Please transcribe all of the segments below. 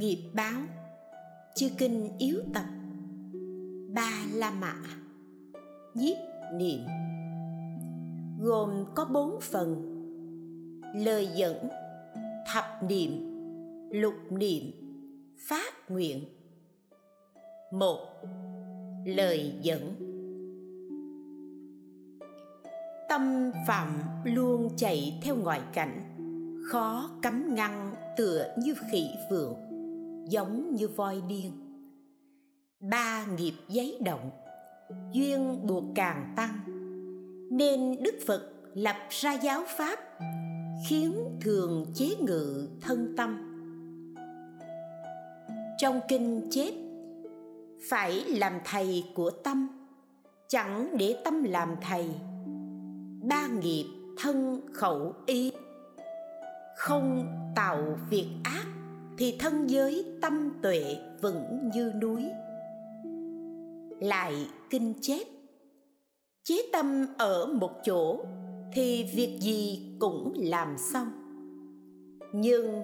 nghiệp báo. Chư kinh yếu tập. Ba la mã. Nhiếp niệm. Gồm có bốn phần. Lời dẫn, thập niệm, lục niệm, phát nguyện. Một, lời dẫn. Tâm phạm luôn chạy theo ngoại cảnh, khó cấm ngăn tựa như khỉ vượng giống như voi điên. Ba nghiệp giấy động, duyên buộc càng tăng, nên đức phật lập ra giáo pháp khiến thường chế ngự thân tâm. Trong kinh chép, phải làm thầy của tâm, chẳng để tâm làm thầy. Ba nghiệp thân khẩu ý, không tạo việc ác thì thân giới tâm tuệ vững như núi. Lại kinh chép, chế tâm ở một chỗ thì việc gì cũng làm xong. Nhưng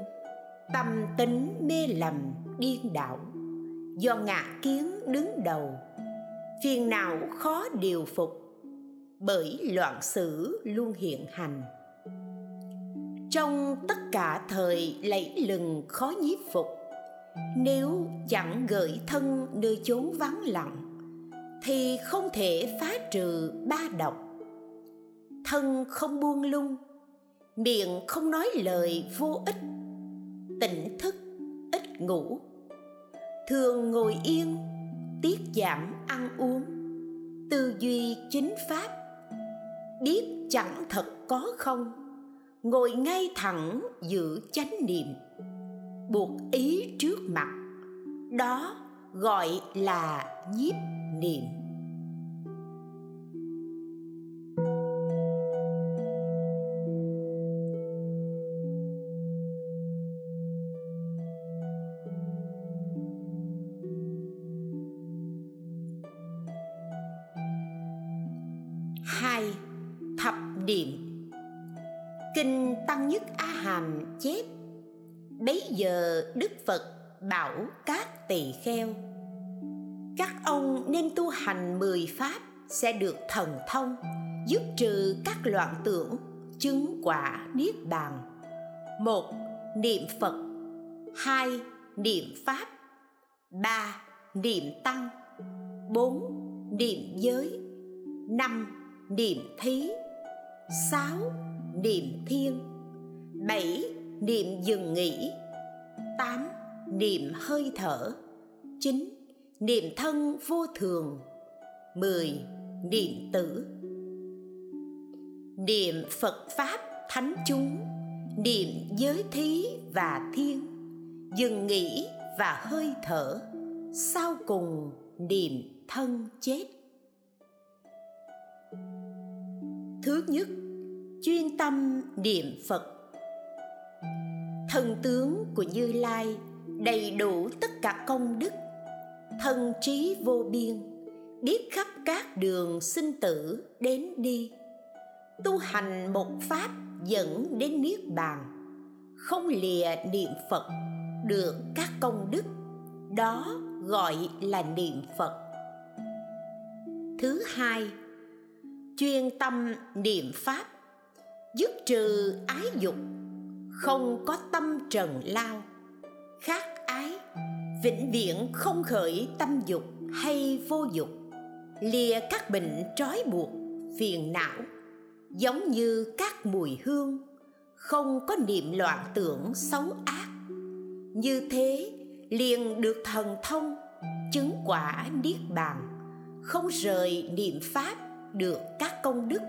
tâm tính mê lầm điên đảo, do ngạ kiến đứng đầu, phiền não khó điều phục, bởi loạn sử luôn hiện hành trong tất cả thời lẫy lừng khó nhiếp phục, nếu chẳng gửi thân nơi chốn vắng lặng, thì không thể phá trừ ba độc. Thân không buông lung, miệng không nói lời vô ích, tỉnh thức ít ngủ. Thường ngồi yên, tiết giảm ăn uống, tư duy chính pháp, biết chẳng thật có không ngồi ngay thẳng giữ chánh niệm, buộc ý trước mặt, đó gọi là nhiếp niệm. Các ông nên tu hành mười pháp sẽ được thần thông dứt trừ các loạn tưởng, chứng quả niết bàn. Một, niệm phật. Hai, niệm pháp. Ba, niệm tăng. Bốn, niệm giới. Năm, niệm thí. Sáu, niệm thiên. Bảy, niệm dừng nghỉ. Tám, niệm hơi thở. Chín niệm thân vô thường. Mười, niệm tử. Niệm phật pháp thánh chúng. Niệm giới thí và thiên. Dừng nghỉ và hơi thở. Sau cùng, niệm thân chết. Thứ nhất, chuyên tâm niệm phật. Thần tướng của như lai đầy đủ tất cả công đức thân trí vô biên, biết khắp các đường sinh tử đến đi. Tu hành một pháp dẫn đến niết bàn. Không lìa niệm phật được các công đức, đó gọi là niệm phật. Thứ hai, chuyên tâm niệm pháp dứt trừ ái dục, không có tâm trần lao khát vĩnh viễn không khởi tâm dục hay vô dục. Lìa các bệnh trói buộc, phiền não. Giống như các mùi hương, không có niệm loạn tưởng xấu ác. Như thế, liền được thần thông, chứng quả niết bàn. Không rời niệm pháp được các công đức.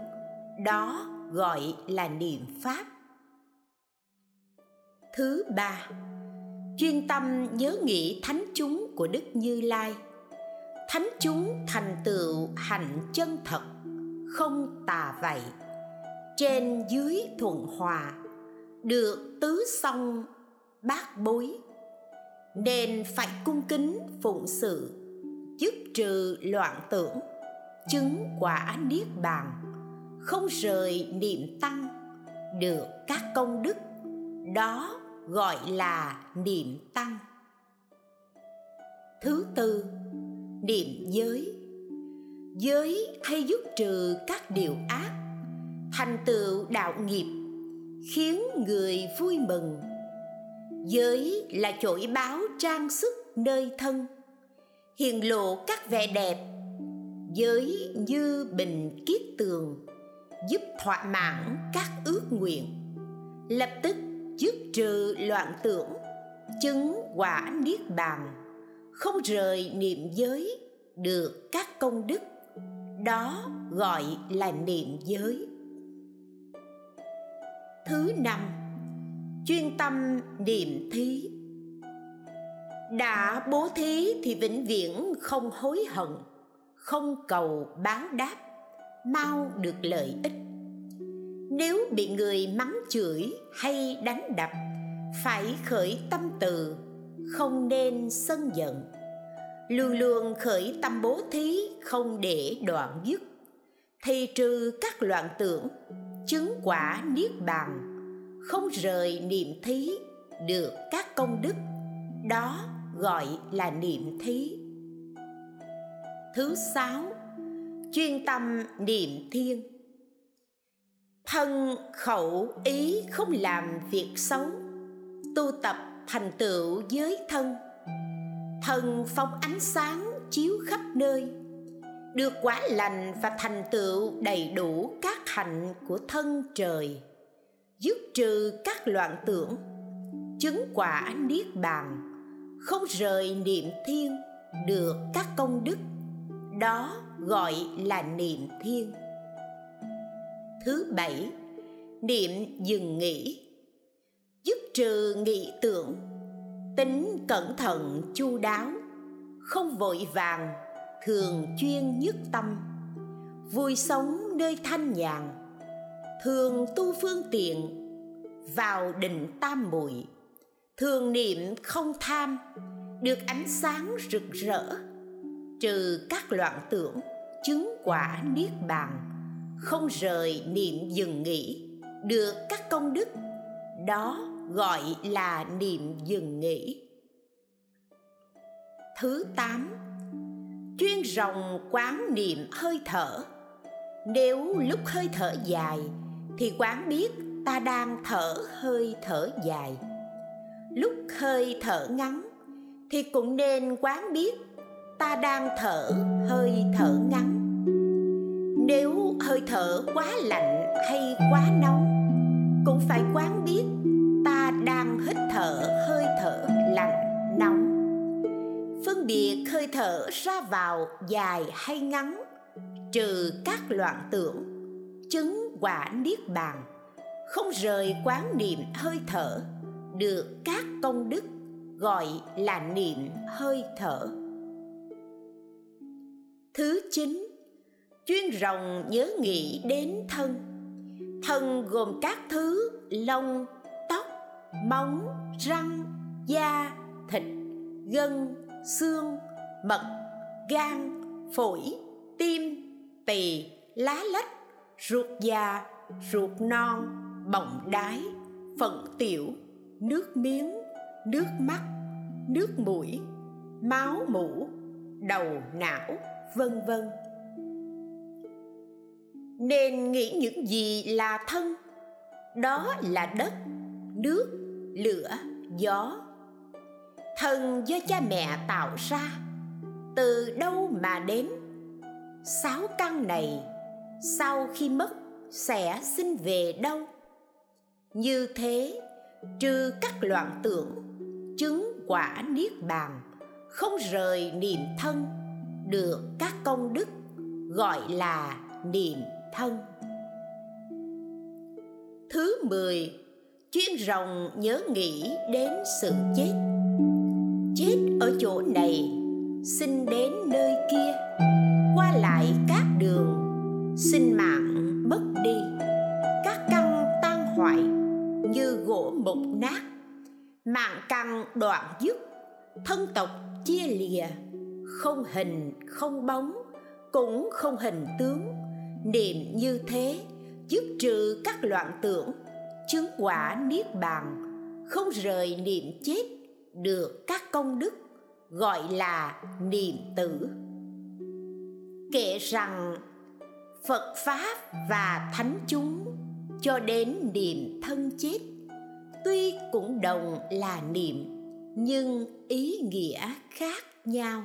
Đó gọi là niệm pháp. Thứ ba chuyên tâm nhớ nghĩ thánh chúng của đức như lai. Thánh chúng thành tựu hạnh chân thật, không tà vậy. Trên dưới thuận hòa, được tứ song bát bối. Nên phải cung kính phụng sự, dứt trừ loạn tưởng, chứng quả niết bàn, không rời niệm tăng, được các công đức. Đó gọi là niệm tăng. Thứ tư, niệm giới. Giới hay giúp trừ các điều ác, thành tựu đạo nghiệp, khiến người vui mừng. Giới là chổi báo trang sức nơi thân, hiền lộ các vẻ đẹp. Giới như bình kiết tường, giúp thỏa mãn các ước nguyện. Lập tức dứt trừ loạn tưởng, chứng quả niết bàn, không rời niệm giới được các công đức, đó gọi là niệm giới. Thứ năm, chuyên tâm niệm thí. Đã bố thí thì vĩnh viễn không hối hận, không cầu báo đáp, mau được lợi ích nếu bị người mắng chửi hay đánh đập, phải khởi tâm từ, không nên sân giận. Luôn luôn khởi tâm bố thí, không để đoạn dứt. Thì trừ các loạn tưởng, chứng quả niết bàn, không rời niệm thí được các công đức, đó gọi là niệm thí. Thứ sáu, chuyên tâm niệm thiên thân khẩu ý không làm việc xấu, tu tập thành tựu giới thân. Thần phóng ánh sáng chiếu khắp nơi, được quả lành và thành tựu đầy đủ các hạnh của thân trời, dứt trừ các loạn tưởng, chứng quả niết bàn. Không rời niệm thiên được các công đức, đó gọi là niệm thiên thứ bảy, niệm dừng nghỉ. Dứt trừ nghị tưởng tính cẩn thận chu đáo, không vội vàng, thường chuyên nhất tâm. Vui sống nơi thanh nhàn, thường tu phương tiện, vào định tam muội. Thường niệm không tham, được ánh sáng rực rỡ, trừ các loạn tưởng, chứng quả niết bàn không rời niệm dừng nghỉ. Được các công đức, đó gọi là niệm dừng nghỉ. Thứ tám, chuyên rồng quán niệm hơi thở. Nếu lúc hơi thở dài, thì quán biết ta đang thở hơi thở dài. Lúc hơi thở ngắn, thì cũng nên quán biết ta đang thở hơi thở ngắn. Nếu hơi thở quá lạnh hay quá nóng, cũng phải quán biết ta đang hít thở hơi thở lạnh, nóng. Phân biệt hơi thở ra vào dài hay ngắn, trừ các loạn tưởng, chứng quả niết bàn. Không rời quán niệm hơi thở, được các công đức gọi là niệm hơi thở. Thứ chín chuyên rồng nhớ nghĩ đến thân. Thân gồm các thứ lông, tóc, móng, răng, da, thịt, gân, xương, mật, gan, phổi, tim, tỳ, lá lách, ruột già, ruột non, bọng đái, phận tiểu, nước miếng, nước mắt, nước mũi, máu mũ đầu não, vân vân nên nghĩ những gì là thân. Đó là đất, nước, lửa, gió. Thân do cha mẹ tạo ra, từ đâu mà đến? Sáu căn này sau khi mất sẽ sinh về đâu? Như thế, trừ các loạn tưởng, chứng quả niết bàn không rời niệm thân được các công đức, gọi là niệm thân. Thứ mười chuyên rồng nhớ nghĩ đến sự chết. Chết ở chỗ này, xin đến nơi kia. Qua lại các đường, xin mạng mất đi. Các căn tan hoại như gỗ mục nát. Mạng căn đoạn dứt, thân tộc chia lìa. Không hình, không bóng, cũng không hình tướng niệm như thế, dứt trừ các loạn tưởng, chứng quả niết bàn, không rời niệm chết được các công đức, gọi là niệm tử. Kể rằng, phật pháp và thánh chúng cho đến niệm thân chết, tuy cũng đồng là niệm, nhưng ý nghĩa khác nhau.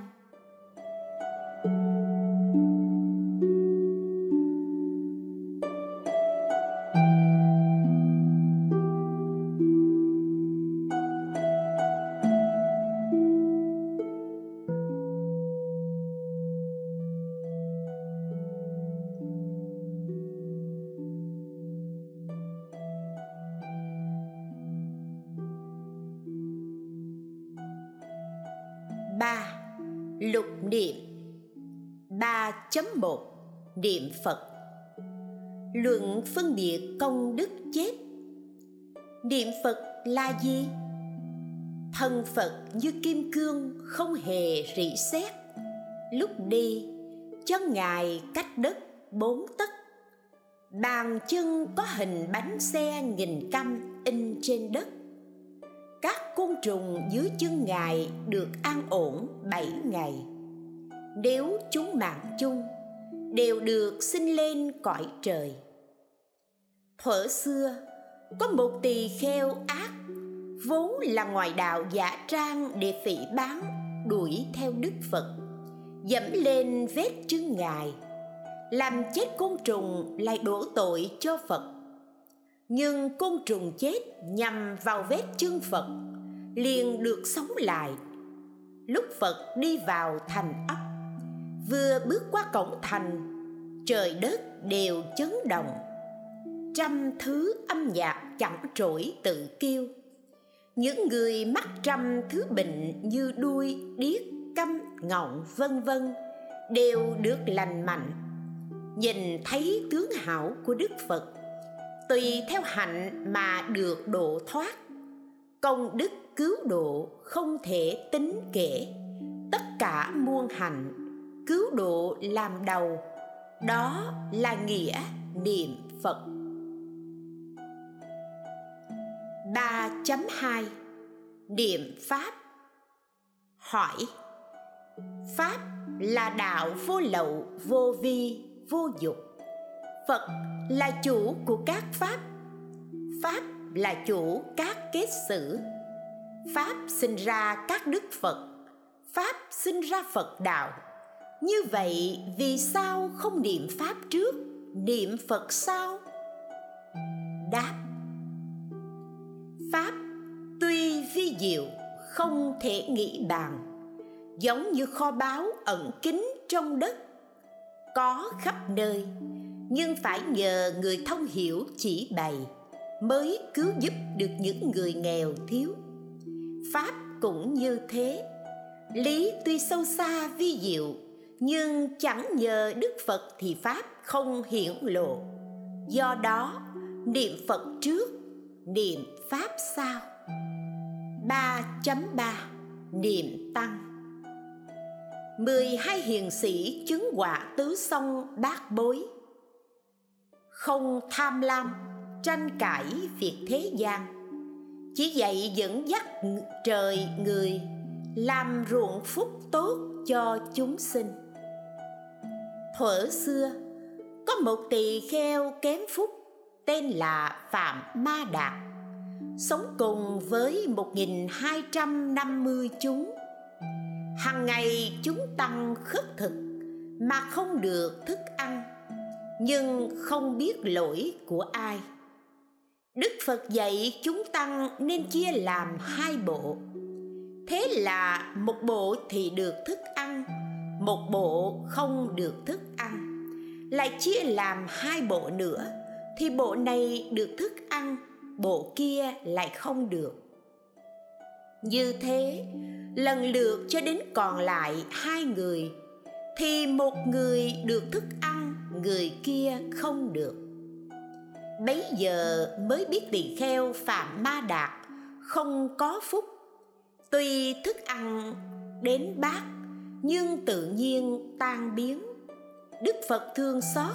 Lục niệm. 3.1 Niệm Phật. Luận phân biệt công đức chết. Niệm Phật là gì? Thân Phật như kim cương không hề rỉ sét. Lúc đi, chân Ngài cách đất bốn tấc. Bàn chân có hình bánh xe nghìn căm in trên đất. Các côn trùng dưới chân Ngài được an ổn bảy ngày. Nếu chúng mạng chung, đều được sinh lên cõi trời. Thuở xưa, có một tỳ kheo ác, vốn là ngoại đạo giả trang để phỉ bán, đuổi theo đức phật, dẫm lên vết chân ngài, làm chết côn trùng lại đổ tội cho phật nhưng côn trùng chết nhằm vào vết chân phật, liền được sống lại. Lúc phật đi vào thành ấp vừa bước qua cổng thành, trời đất đều chấn động. Trăm thứ âm nhạc chẳng trỗi tự kêu. Những người mắc trăm thứ bệnh như đuôi, điếc, câm, ngọng, vân vân đều được lành mạnh. Nhìn thấy tướng hảo của đức phật tùy theo hạnh mà được độ thoát công đức cứu độ không thể tính kể. Tất cả muôn hạnh cứu độ làm đầu đó là nghĩa niệm phật. 3.2 Niệm Pháp. Hỏi Pháp là đạo vô lậu, vô vi, vô dục. Phật là chủ của các Pháp. Pháp là chủ các kết sử Pháp sinh ra các đức Phật. Pháp sinh ra Phật đạo. Như vậy, vì sao không niệm pháp trước? Niệm phật sau? Đáp. Pháp tuy vi diệu, không thể nghĩ bàn. Giống như kho báu ẩn kín trong đất, có khắp nơi nhưng phải nhờ người thông hiểu chỉ bày, mới cứu giúp được những người nghèo thiếu. Pháp cũng như thế. Lý tuy sâu xa vi diệu, nhưng chẳng nhờ đức phật thì pháp không hiển lộ. Do đó, niệm phật trước, niệm pháp sau. 3.3 Niệm Tăng. 12 hiền sĩ chứng quả tứ sông bát bối. Không tham lam, tranh cãi việc thế gian. Chỉ dạy dẫn dắt trời người Làm ruộng phúc tốt cho chúng sinh. Thuở xưa có một tỳ kheo kém phúc tên là phạm ma đạt sống cùng với 1250 chúng. Hàng ngày chúng tăng khất thực mà không được thức ăn nhưng không biết lỗi của ai. Đức phật dạy chúng tăng nên chia làm hai bộ. Thế là một bộ thì được thức ăn, một bộ không được thức ăn. Lại chia làm hai bộ nữa, thì bộ này được thức ăn, bộ kia lại không được. Như thế, lần lượt cho đến còn lại hai người, thì một người được thức ăn người kia không được. Bấy giờ mới biết tỳ kheo phạm ma đạt không có phúc. Tuy thức ăn đến bát, nhưng tự nhiên tan biến. Đức phật thương xót,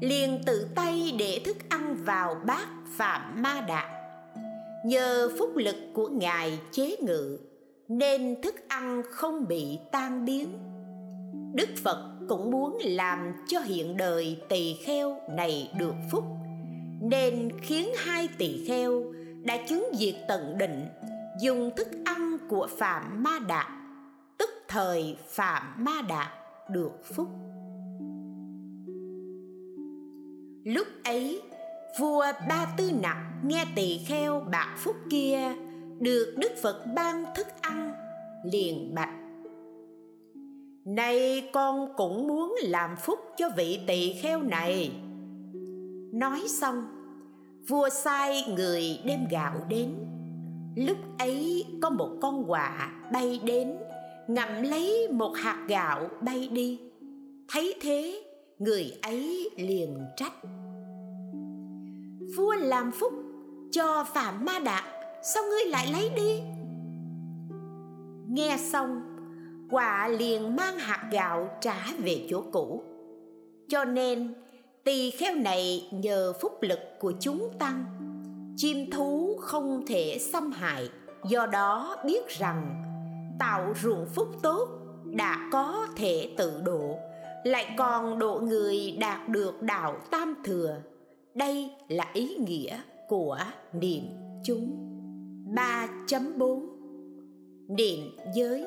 liền tự tay để thức ăn vào bát phạm ma đạt nhờ phúc lực của ngài chế ngự, nên thức ăn không bị tan biến. Đức phật cũng muốn làm cho hiện đời tỳ kheo này được phúc. Nên khiến hai tỳ kheo đã chứng diệt tận định, dùng thức ăn của phạm ma đạt tức thời phạm ma đạt được phúc. Lúc ấy, vua ba tư nặc nghe tỳ kheo bạc phúc kia, được đức phật ban thức ăn, liền bạch nay con cũng muốn làm phúc cho vị tỳ kheo này. Nói xong, vua sai người đem gạo đến. Lúc ấy có một con quạ bay đến, ngậm lấy một hạt gạo bay đi. Thấy thế, người ấy liền trách. Vua làm phúc cho phạm ma đạt sao ngươi lại lấy đi? Nghe xong quả liền mang hạt gạo trả về chỗ cũ. Cho nên, tỳ kheo này nhờ phúc lực của chúng tăng. Chim thú không thể xâm hại, do đó biết rằng tạo ruộng phúc tốt đã có thể tự độ, lại còn độ người đạt được đạo tam thừa. Đây là ý nghĩa của niệm chúng. 3.4 Niệm giới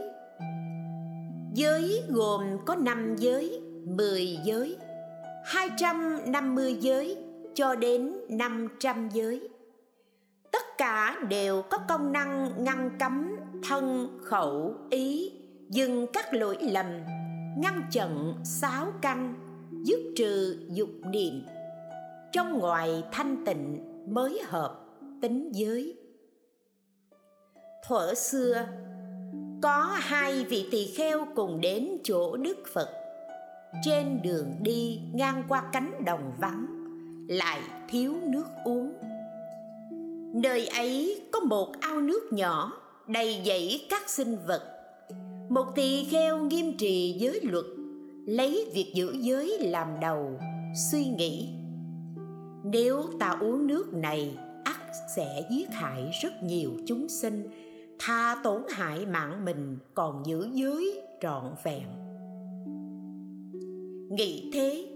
Giới gồm có 5 giới, 10 giới, 250 giới cho đến 500 giới. Tất cả đều có công năng ngăn cấm thân, khẩu, ý, dừng các lỗi lầm, ngăn chặn sáu căn, dứt trừ dục niệm. Trong ngoài thanh tịnh mới hợp tính giới. Thuở xưa, có hai vị tỳ kheo cùng đến chỗ đức phật. Trên đường đi, ngang qua cánh đồng vắng, lại thiếu nước uống. Nơi ấy có một ao nước nhỏ, đầy dẫy các sinh vật. Một tỳ kheo nghiêm trì giới luật, lấy việc giữ giới làm đầu, suy nghĩ. Nếu ta uống nước này ắt sẽ giết hại rất nhiều chúng sinh tha tổn hại mạng mình, còn giữ giới trọn vẹn. Nghĩ thế,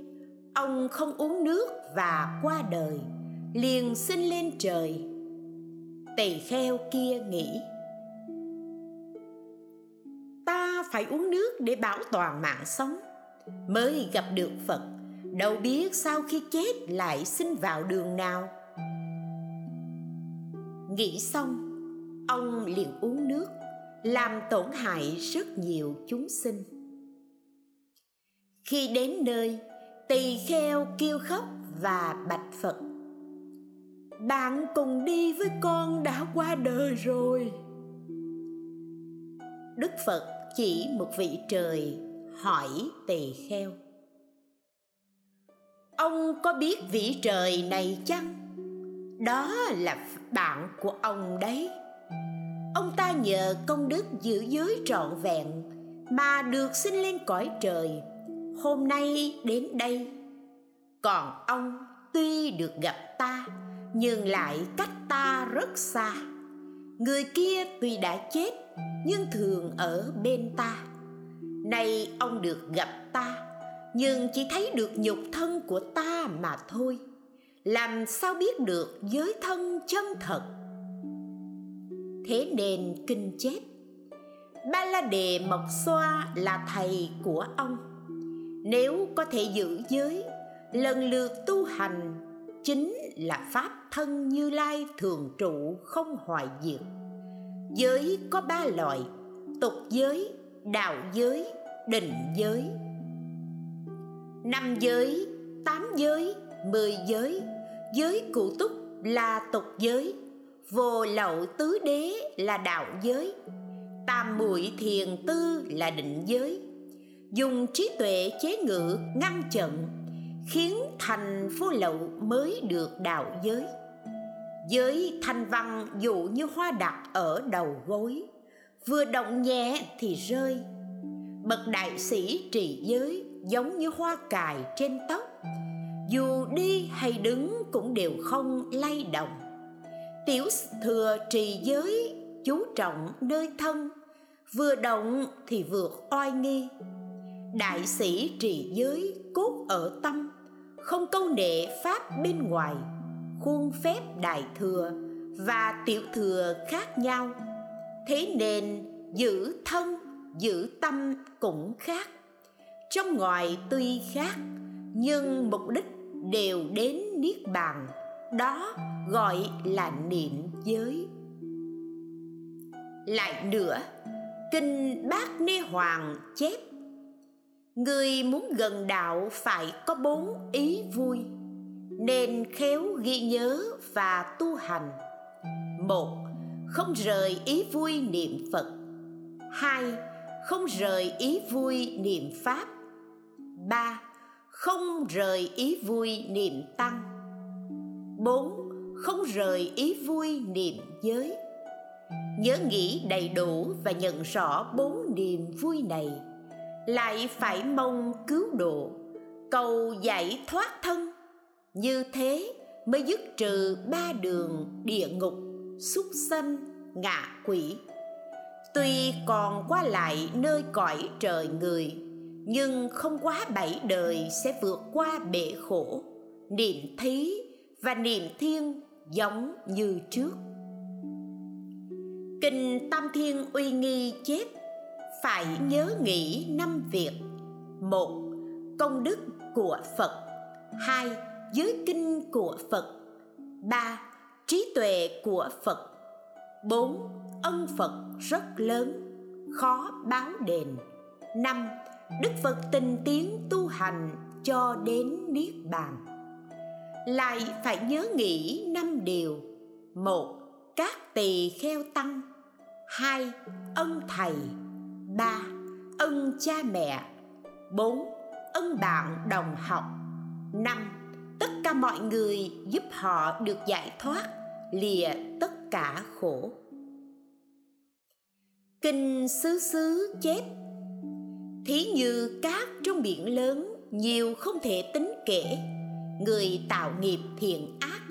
ông không uống nước và qua đời, liền xin lên trời. Tỳ kheo kia nghĩ, ta phải uống nước để bảo toàn mạng sống, mới gặp được phật, đâu biết sau khi chết lại sinh vào đường nào. Nghĩ xong ông liền uống nước, làm tổn hại rất nhiều chúng sinh. Khi đến nơi, tỳ kheo kêu khóc và bạch phật, bạn cùng đi với con đã qua đời rồi. Đức phật chỉ một vị trời hỏi tỳ kheo, ông có biết vị trời này chăng? Đó là bạn của ông đấy ông ta nhờ công đức giữ giới trọn vẹn mà được sinh lên cõi trời. Hôm nay đến đây, còn ông tuy được gặp ta, nhưng lại cách ta rất xa. Người kia tuy đã chết, nhưng thường ở bên ta. Nay ông được gặp ta, nhưng chỉ thấy được nhục thân của ta mà thôi. Làm sao biết được giới thân chân thật? Thế nên kinh chết. Ba la đề mộc xoa là thầy của ông. Nếu có thể giữ giới, lần lượt tu hành, chính là pháp thân như lai thường trụ không hoại diệt. Giới có ba loại, tục giới, đạo giới, định giới. Năm giới, tám giới, mười giới. Giới cụ túc là tục giới vô lậu tứ đế là đạo giới, tam muội thiền tư là định giới. Dùng trí tuệ chế ngự ngăn chặn, khiến thành vô lậu mới được đạo giới. Giới thanh văn dụ như hoa đặt ở đầu gối, vừa động nhẹ thì rơi. Bậc đại sĩ trì giới giống như hoa cài trên tóc, dù đi hay đứng cũng đều không lay động tiểu thừa trì giới, chú trọng nơi thân, vừa động thì vượt oai nghi. Đại sĩ trì giới cốt ở tâm, không câu nệ pháp bên ngoài, khuôn phép đại thừa và tiểu thừa khác nhau. Thế nên giữ thân, giữ tâm cũng khác. Trong ngoài tuy khác, nhưng mục đích đều đến niết bàn đó gọi là niệm giới. Lại nữa, kinh bát ni hoàng chép, người muốn gần đạo phải có bốn ý vui, nên khéo ghi nhớ và tu hành. Một, không rời ý vui niệm phật. Hai, không rời ý vui niệm pháp. Ba, không rời ý vui niệm tăng bốn, không rời ý vui niệm giới. Nhớ nghĩ đầy đủ và nhận rõ bốn niềm vui này. Lại phải mong cứu độ, cầu giải thoát thân. Như thế mới dứt trừ ba đường địa ngục súc sanh, ngạ quỷ. Tuy còn qua lại nơi cõi trời người, nhưng không quá bảy đời sẽ vượt qua bể khổ. Niệm thí và niệm thiên giống như trước. Kinh tam thiên uy nghi chép phải nhớ nghĩ năm việc. Một, công đức của phật. Hai, giới kinh của phật. Ba, trí tuệ của phật. Bốn, ân phật rất lớn, khó báo đền. Năm, đức phật tình tiến tu hành cho đến niết bàn lại phải nhớ nghĩ năm điều. Một, các tỳ kheo tăng. Hai, ân thầy. Ba, ân cha mẹ. Bốn, ân bạn đồng học. Năm, tất cả mọi người giúp họ được giải thoát, lìa tất cả khổ. Kinh xứ xứ chép, thí như cát trong biển lớn, nhiều không thể tính kể người tạo nghiệp thiện ác,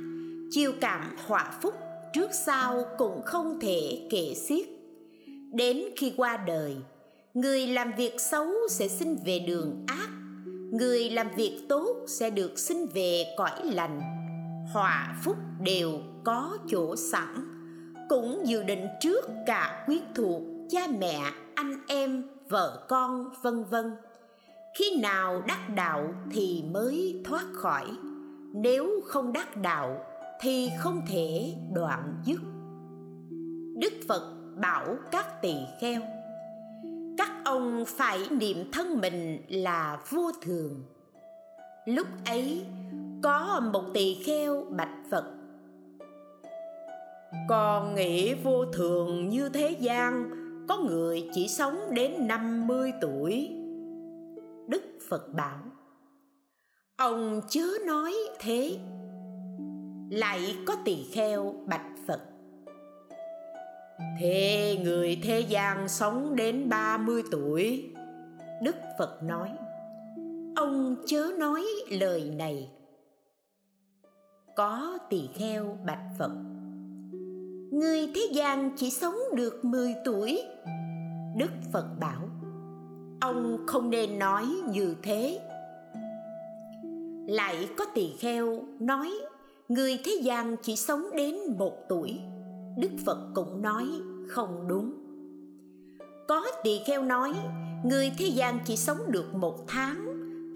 chiêu cảm họa phúc trước sau cũng không thể kể xiết. Đến khi qua đời, người làm việc xấu sẽ sinh về đường ác, người làm việc tốt sẽ được sinh về cõi lành. Họa phúc đều có chỗ sẵn, cũng dự định trước cả quyết thuộc cha mẹ, anh em, vợ con, vân vân khi nào đắc đạo thì mới thoát khỏi. Nếu không đắc đạo thì không thể đoạn dứt. Đức phật bảo các tỳ kheo, các ông phải niệm thân mình là vô thường. Lúc ấy, có một tỳ kheo bạch phật, con nghĩ vô thường như thế gian, có người chỉ sống đến 50 tuổi. Đức Phật bảo, ông chớ nói thế. Lại có tỳ kheo bạch Phật. Thế người thế gian sống đến 30 tuổi. Đức Phật nói, ông chớ nói lời này. Có tỳ kheo bạch Phật người thế gian chỉ sống được 10 tuổi đức phật bảo ông không nên nói như thế. Lại có tỳ kheo nói, người thế gian chỉ sống đến một tuổi. Đức phật cũng nói không đúng. Có tỳ kheo nói, người thế gian chỉ sống được một tháng.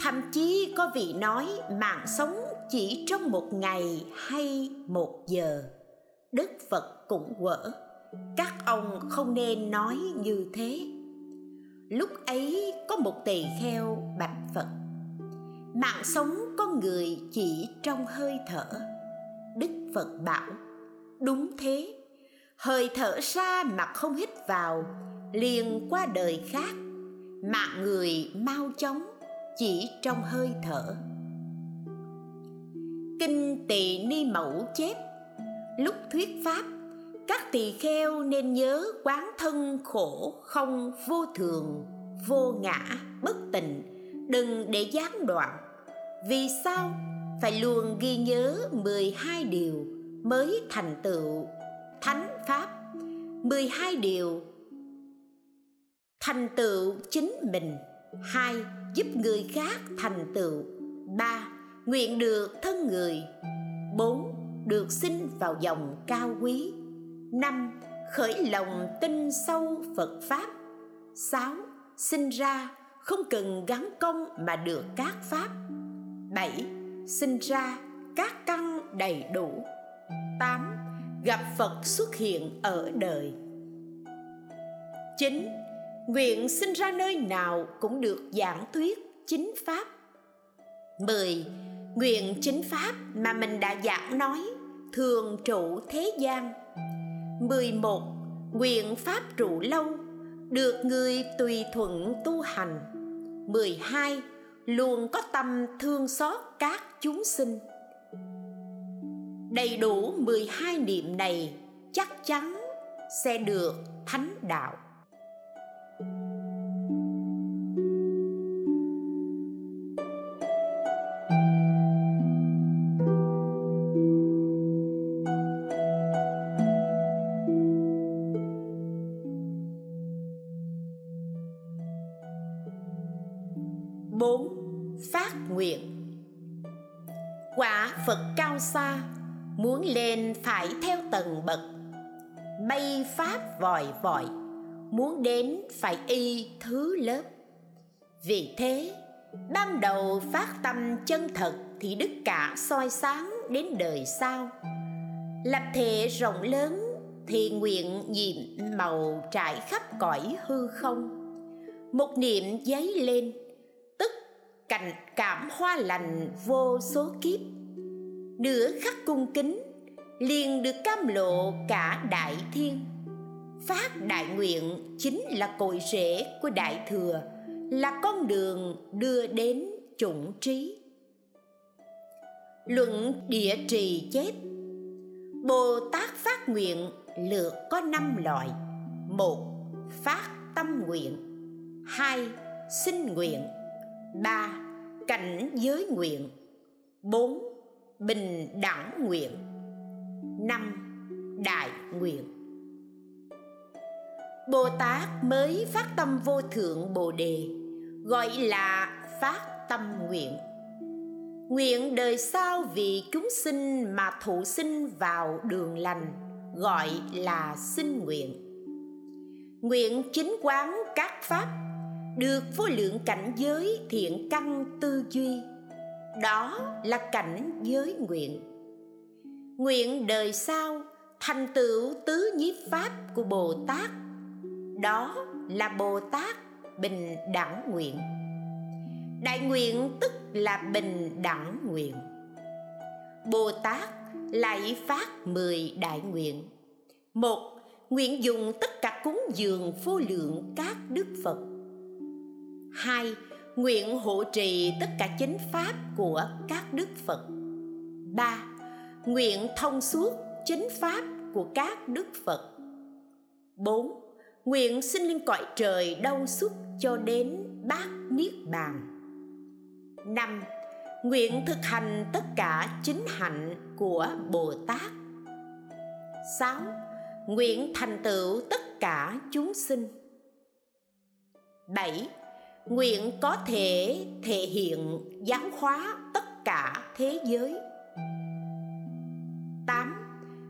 Thậm chí có vị nói, mạng sống chỉ trong một ngày hay một giờ. Đức phật cũng quở, các ông không nên nói như thế lúc ấy có một tỳ kheo bạch phật. Mạng sống con người chỉ trong hơi thở. Đức phật bảo, đúng thế. Hơi thở ra mà không hít vào, liền qua đời khác. Mạng người mau chóng chỉ trong hơi thở. Kinh tỳ ni mẫu chép, lúc thuyết pháp các tỳ kheo nên nhớ quán thân khổ không vô thường, vô ngã, bất tịnh. Đừng để gián đoạn. Vì sao? Phải luôn ghi nhớ 12 điều mới thành tựu. Thánh pháp 12 điều. Thành tựu chính mình. Hai, giúp người khác thành tựu. Ba, nguyện được thân người. Bốn, được sinh vào dòng cao quý năm, khởi lòng tin sâu phật pháp. Sáu, sinh ra không cần gắn công mà được các pháp. Bảy, sinh ra các căn đầy đủ. Tám, gặp phật xuất hiện ở đời. Chín, nguyện sinh ra nơi nào cũng được giảng thuyết chính pháp. 10. Nguyện chính pháp mà mình đã giảng nói, thường trụ thế gian. 11. Nguyện pháp trụ lâu, được người tùy thuận tu hành 12. Luôn có tâm thương xót các chúng sinh Đầy đủ 12 niệm này, chắc chắn sẽ được thánh đạo vòi vọi muốn đến phải y thứ lớp. Vì thế, ban đầu phát tâm chân thật thì đức cả soi sáng đến đời sau. Lập thể rộng lớn thì nguyện nhiệm màu trải khắp cõi hư không. Một niệm giấy lên, tức cảnh cảm hoa lành vô số kiếp. Nửa khắc cung kính liền được cam lộ cả đại thiên phát đại nguyện chính là cội rễ của đại thừa, là con đường đưa đến chủng trí. Luận địa trì chép, bồ tát phát nguyện lược có năm loại. Một, phát tâm nguyện. Hai, sinh nguyện. Ba, cảnh giới nguyện. Bốn, bình đẳng nguyện. Năm, đại nguyện bồ tát mới phát tâm vô thượng bồ đề, gọi là phát tâm nguyện. Nguyện đời sau vì chúng sinh mà thụ sinh vào đường lành, gọi là sinh nguyện. Nguyện chính quán các pháp, được vô lượng cảnh giới thiện căn tư duy. Đó là cảnh giới nguyện. Nguyện đời sau thành tựu tứ nhiếp pháp của bồ tát đó là bồ tát bình đẳng nguyện. Đại nguyện tức là bình đẳng nguyện. Bồ tát lại phát mười đại nguyện. Một, nguyện dùng tất cả cúng dường vô lượng các đức phật. Hai, nguyện hộ trì tất cả chính pháp của các đức phật. Ba, nguyện thông suốt chính pháp của các đức phật. Bốn nguyện sinh lên cõi trời đau suốt cho đến bát niết bàn. Năm, nguyện thực hành tất cả chính hạnh của bồ tát. Sáu, nguyện thành tựu tất cả chúng sinh. Bảy, nguyện có thể thể hiện, giáo hóa tất cả thế giới.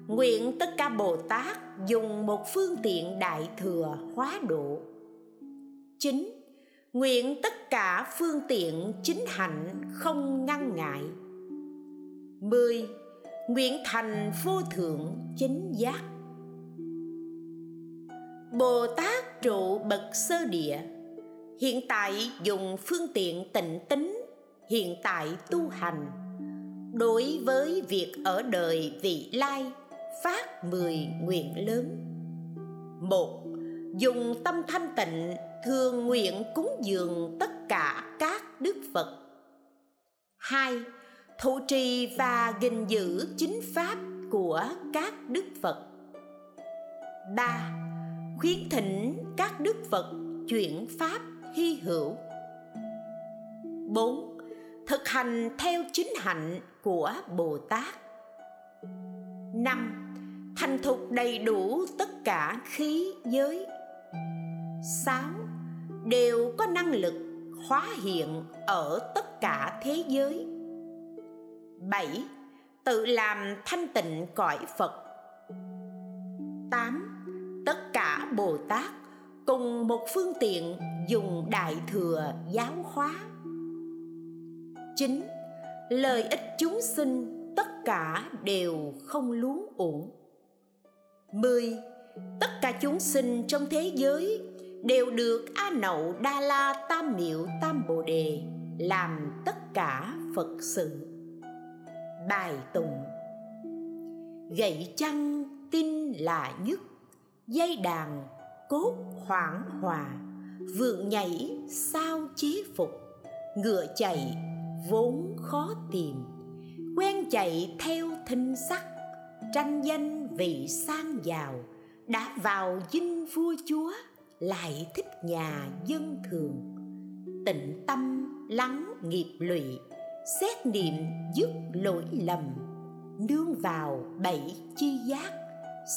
Nguyện tất cả Bồ Tát dùng một phương tiện đại thừa hóa độ 9. Nguyện tất cả phương tiện chính hạnh không ngăn ngại 10. Nguyện thành vô thượng chính giác Bồ Tát trụ bậc sơ địa, hiện tại dùng phương tiện tịnh tính, hiện tại tu hành đối với việc ở đời vị lai phát mười nguyện lớn. Một, dùng tâm thanh tịnh, thường nguyện cúng dường tất cả các đức phật. Hai, thụ trì và gìn giữ chính pháp của các đức phật. Ba, khuyến thỉnh các đức phật chuyển pháp hy hữu. Bốn, Thực hành theo chính hạnh của Bồ Tát. Năm thành thục đầy đủ tất cả khí giới. Sáu, đều có năng lực hóa hiện ở tất cả thế giới. Bảy, tự làm thanh tịnh cõi phật. Tám, tất cả bồ tát cùng một phương tiện dùng đại thừa giáo hóa. Chín, lợi ích chúng sinh tất cả đều không luống uổng mười, tất cả chúng sinh trong thế giới đều được a nậu đa la tam miệu tam bồ đề làm tất cả phật sự. Bài tụng. Gậy chăng tin là nhất, dây đàn cốt hoảng hòa, vượng nhảy sao chế phục, ngựa chạy vốn khó tìm, quen chạy theo thinh sắc, tranh danh vị sang giàu, đã vào dinh vua chúa, lại thích nhà dân thường. Tịnh tâm lắng nghiệp lụy, xét niệm dứt lỗi lầm. Nương vào bảy chi giác,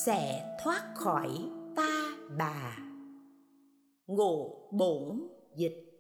sẽ thoát khỏi ta bà. Ngộ bổn dịch.